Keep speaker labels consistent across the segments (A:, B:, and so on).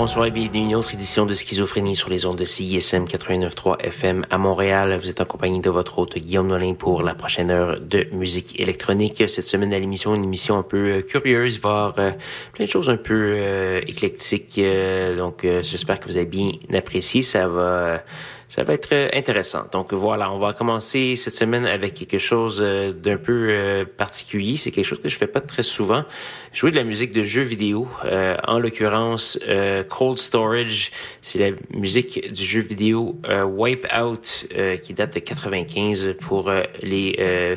A: Bonsoir et bienvenue à une autre édition de Schizophrénie sur les ondes de CISM 89.3 FM à Montréal. Vous êtes en compagnie de votre hôte Guillaume Nolin pour la prochaine heure de musique électronique. Cette semaine à l'émission, une émission un peu euh, curieuse, voire euh, plein de choses un peu euh, éclectiques. donc j'espère que vous avez bien apprécié. Ça va ça va être euh, intéressant. Donc voilà, on va commencer cette semaine avec quelque chose euh, d'un peu euh, particulier. C'est quelque chose que je fais pas très souvent. Jouer de la musique de jeux vidéo. en l'occurrence, Cold Storage, c'est la musique du jeu vidéo Wipeout qui date de 95 pour les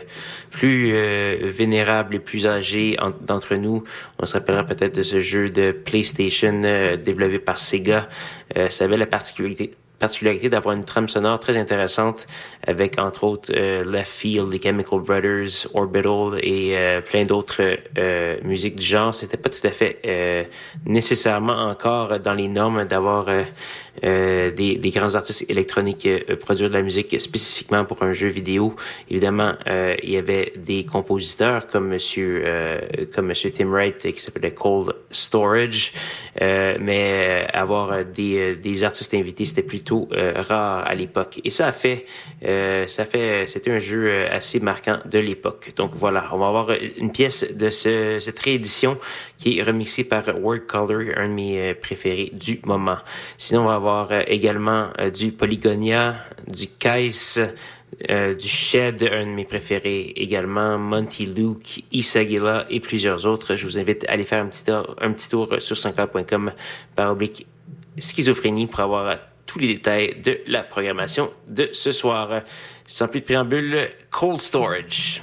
A: plus vénérables et plus âgés d'entre nous. On se rappellera peut-être de ce jeu de PlayStation développé par Sega. ça avait la particularité particularité d'avoir une trame sonore très intéressante avec entre autres euh, Left Field, les Chemical Brothers, Orbital et euh, plein d'autres euh, musiques du genre. C'était pas tout à fait nécessairement encore dans les normes d'avoir euh, des, des, grands artistes électroniques euh, produire de la musique spécifiquement pour un jeu vidéo. Évidemment, euh, il y avait des compositeurs comme Monsieur euh, comme Monsieur Tim Wright qui s'appelait Cold Storage, mais avoir des, des artistes invités c'était plutôt rare à l'époque. Et ça a fait ça fait c'était un jeu assez marquant de l'époque. Donc voilà, on va avoir une pièce de ce, cette réédition qui est remixée par Word Color, un de mes préférés du moment. Sinon, on va avoir euh, également euh, du Polygonia, du Kais, euh, du Shed, un de mes préférés également, Monty Luke, Isagila et plusieurs autres. Je vous invite à aller faire un petit tour, un petit tour sur sanscloud.com par oblique schizophrénie pour avoir tous les détails de la programmation de ce soir. Sans plus de préambule, Cold Storage.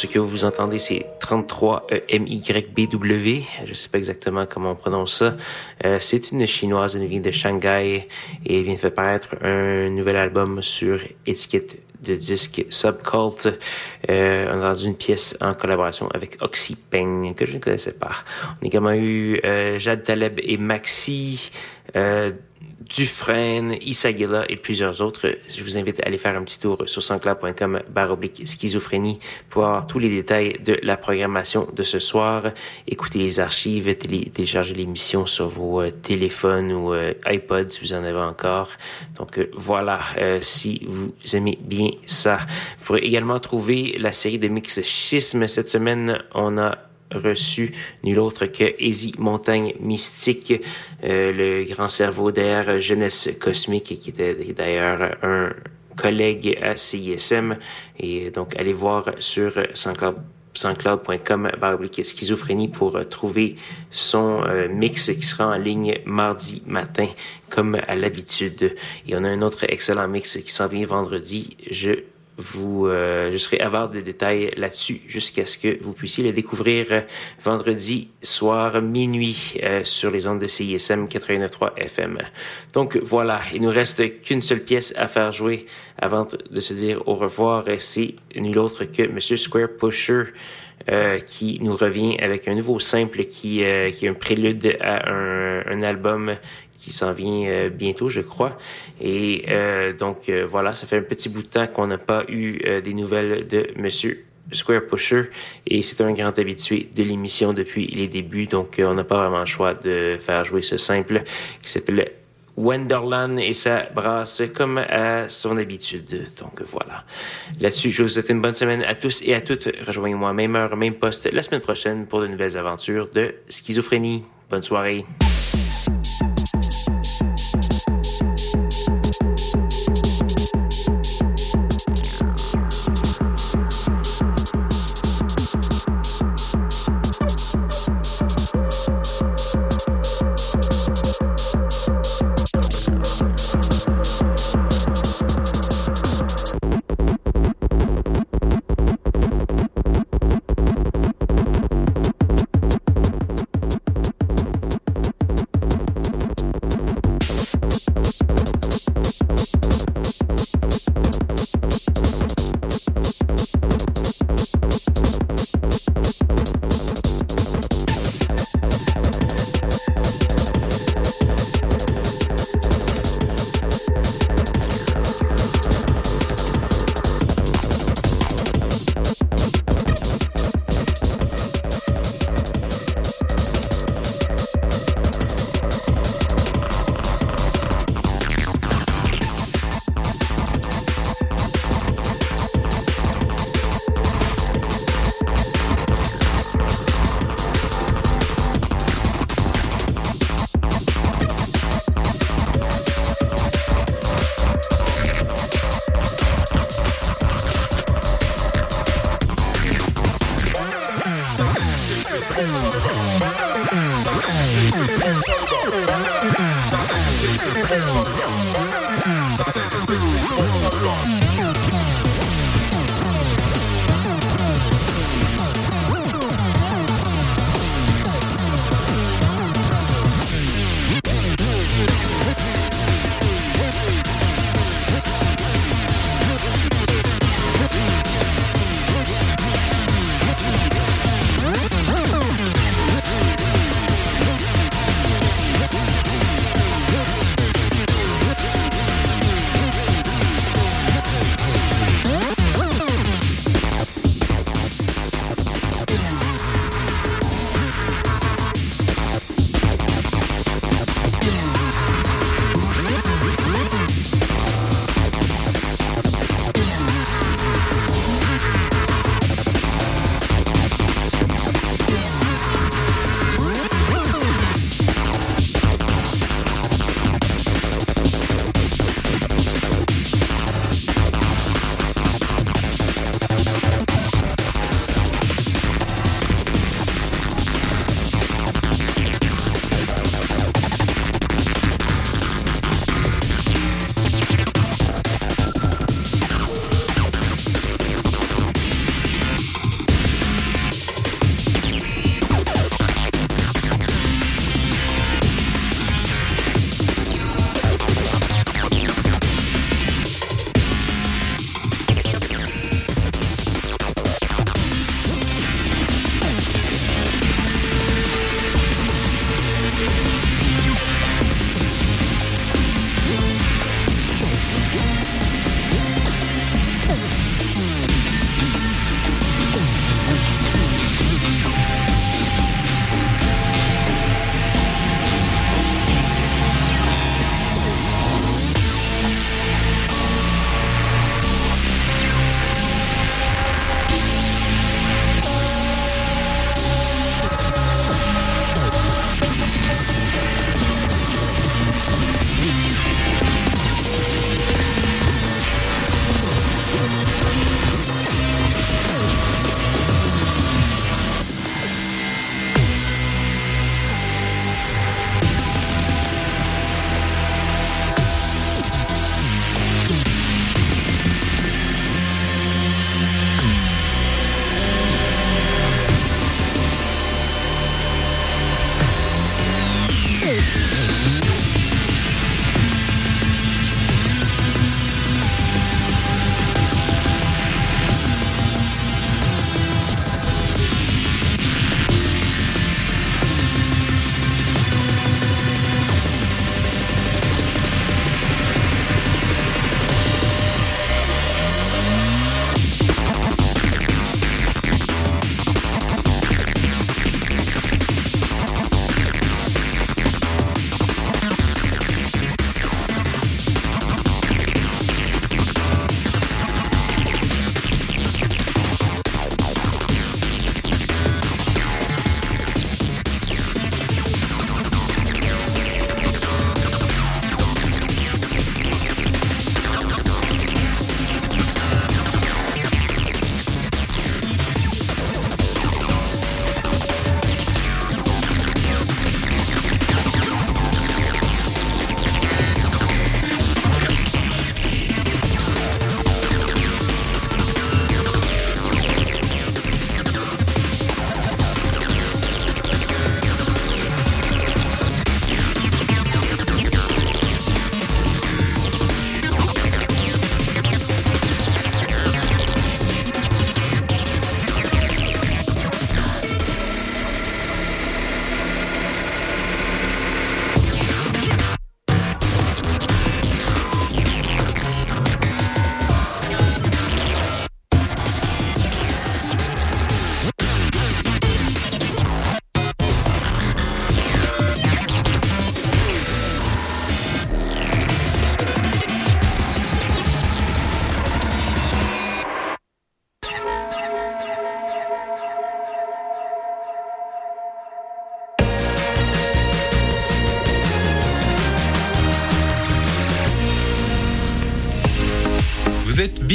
A: Ce que vous entendez, c'est 33 MYBW. Je sais pas exactement comment on prononce ça. Euh, c'est une chinoise, elle vient de Shanghai et vient de faire paraître un nouvel album sur étiquette de disque Subcult. Euh, on a entendu une pièce en collaboration avec Oxypeng que je ne connaissais pas. On a également eu euh, Jade Taleb et Maxi. Euh, Dufresne, Isagila et plusieurs autres. Je vous invite à aller faire un petit tour sur sanscloud.com baroblique schizophrénie pour avoir tous les détails de la programmation de ce soir. Écoutez les archives, téléchargez l'émission sur vos euh, téléphones ou euh, iPods si vous en avez encore. Donc euh, voilà, si vous aimez bien ça. Vous pourrez également trouver la série de Mix Schisme. Cette semaine, on a reçu nul autre que Easy Montagne Mystique, euh, le grand cerveau d'air Jeunesse Cosmique, qui était d'ailleurs un collègue à CISM. Et donc, allez voir sur sanscloud.com schizophrénie pour trouver son euh, mix qui sera en ligne mardi matin comme à l'habitude. Et on a un autre excellent mix qui s'en vient vendredi. Je euh, je serai avare de détails là-dessus jusqu'à ce que vous puissiez le découvrir euh, vendredi soir minuit euh, sur les ondes de CISM 89.3 FM. Donc voilà, il nous reste qu'une seule pièce à faire jouer avant de se dire au revoir. C'est nul autre que Monsieur Square Pusher. qui nous revient avec un nouveau simple qui, est un prélude à un album qui s'en vient euh, bientôt, je crois. Et euh, donc euh, voilà, ça fait un petit bout de temps qu'on n'a pas eu des nouvelles de Monsieur Square Pusher et c'est un grand habitué de l'émission depuis les débuts, donc on n'a pas vraiment le choix de faire jouer ce simple qui s'appelle Wonderland et ça brasse comme à son habitude. Donc voilà. Là-dessus, je vous souhaite une bonne semaine à tous et à toutes. Rejoignez-moi même heure, même poste la semaine prochaine pour de nouvelles aventures de schizophrénie. Bonne soirée.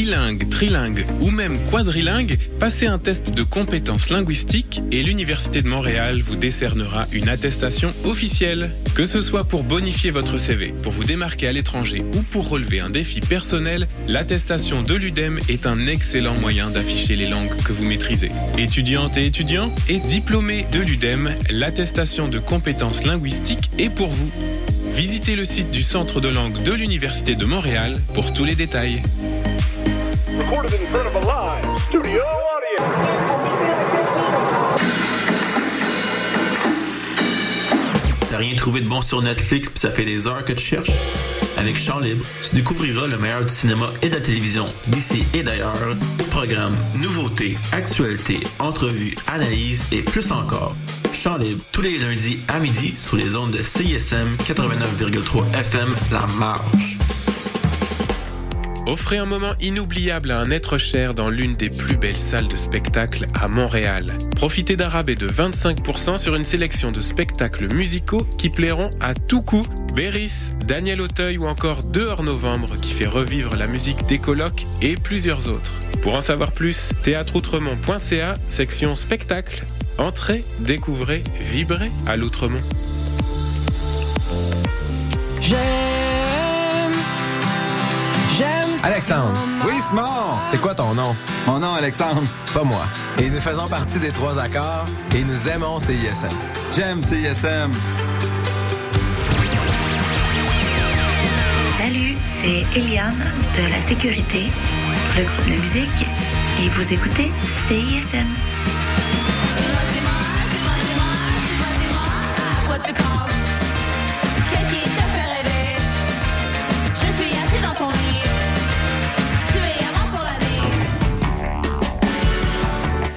B: Bilingue, trilingue ou même quadrilingue Passez un test de compétences linguistiques et l'Université de Montréal vous décernera une attestation officielle. Que ce soit pour bonifier votre CV, pour vous démarquer à l'étranger ou pour relever un défi personnel, l'attestation de l'UDEM est un excellent moyen d'afficher les langues que vous maîtrisez. Étudiantes et étudiants et diplômés de l'UDEM, l'attestation de compétences linguistiques est pour vous. Visitez le site du Centre de langue de l'Université de Montréal pour tous les détails.
C: T'as rien trouvé de bon sur Netflix puis ça fait des heures que tu cherches? Avec Chant Libre, tu découvriras le meilleur du cinéma et de la télévision d'ici et d'ailleurs. Programmes, nouveautés, actualités, entrevues, analyses et plus encore. Chant Libre, tous les lundis à midi sur les ondes de CISM 89,3 FM La Marche.
B: Offrez un moment inoubliable à un être cher dans l'une des plus belles salles de spectacle à Montréal. Profitez d'un rabais de 25% sur une sélection de spectacles musicaux qui plairont à tout coup. Béris, Daniel Auteuil ou encore Dehors Novembre qui fait revivre la musique des colocs et plusieurs autres. Pour en savoir plus, théâtreoutremont.ca, section spectacle. Entrez, découvrez, vibrez à l'Outremont.
D: Alexandre,
E: Oui, Simon!
D: c'est quoi ton nom?
E: Mon nom, Alexandre.
D: Pas moi. Et nous faisons partie des trois accords et nous aimons CISM.
E: J'aime CISM.
F: Salut, c'est Eliane de la Sécurité, le groupe de musique, et vous écoutez CISM.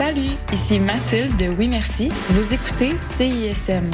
G: Salut, ici Mathilde de Oui Merci. Vous écoutez CISM.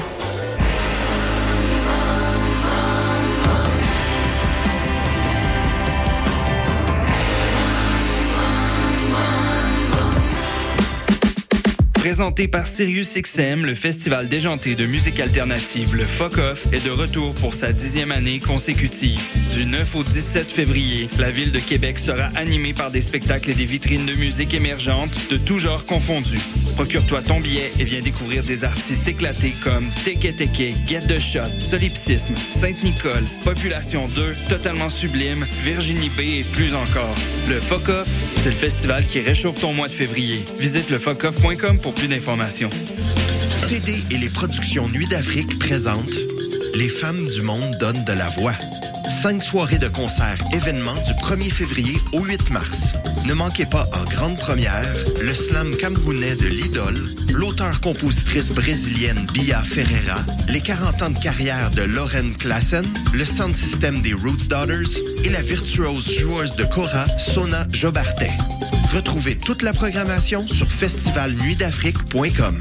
H: Présenté par SiriusXM, le festival déjanté de musique alternative, le Fuck Off, est de retour pour sa dixième année consécutive. Du 9 au 17 février, la ville de Québec sera animée par des spectacles et des vitrines de musique émergentes de tous genres confondus. Procure-toi ton billet et viens découvrir des artistes éclatés comme Teke Teke, Get the Shot, Solipsisme, Sainte-Nicole, Population 2, Totalement Sublime, Virginie B et plus encore. Le Fuck Off, c'est le festival qui réchauffe ton mois de février. Visite le pour plus d'informations.
I: TD et les productions Nuit d'Afrique présentent Les femmes du monde donnent de la voix. Cinq soirées de concerts événements du 1er février au 8 mars. Ne manquez pas en grande première le slam camerounais de l'idole, l'auteur-compositrice brésilienne Bia Ferreira, les 40 ans de carrière de Lauren Klassen, le sound system des Roots Daughters et la virtuose joueuse de Cora, Sona Jobartet. Retrouvez toute la programmation sur festivalnuitdafrique.com.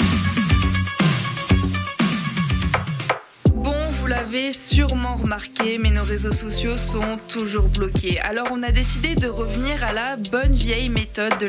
J: sûrement remarqué, mais nos réseaux sociaux sont toujours bloqués. Alors on a décidé de revenir à la bonne vieille méthode de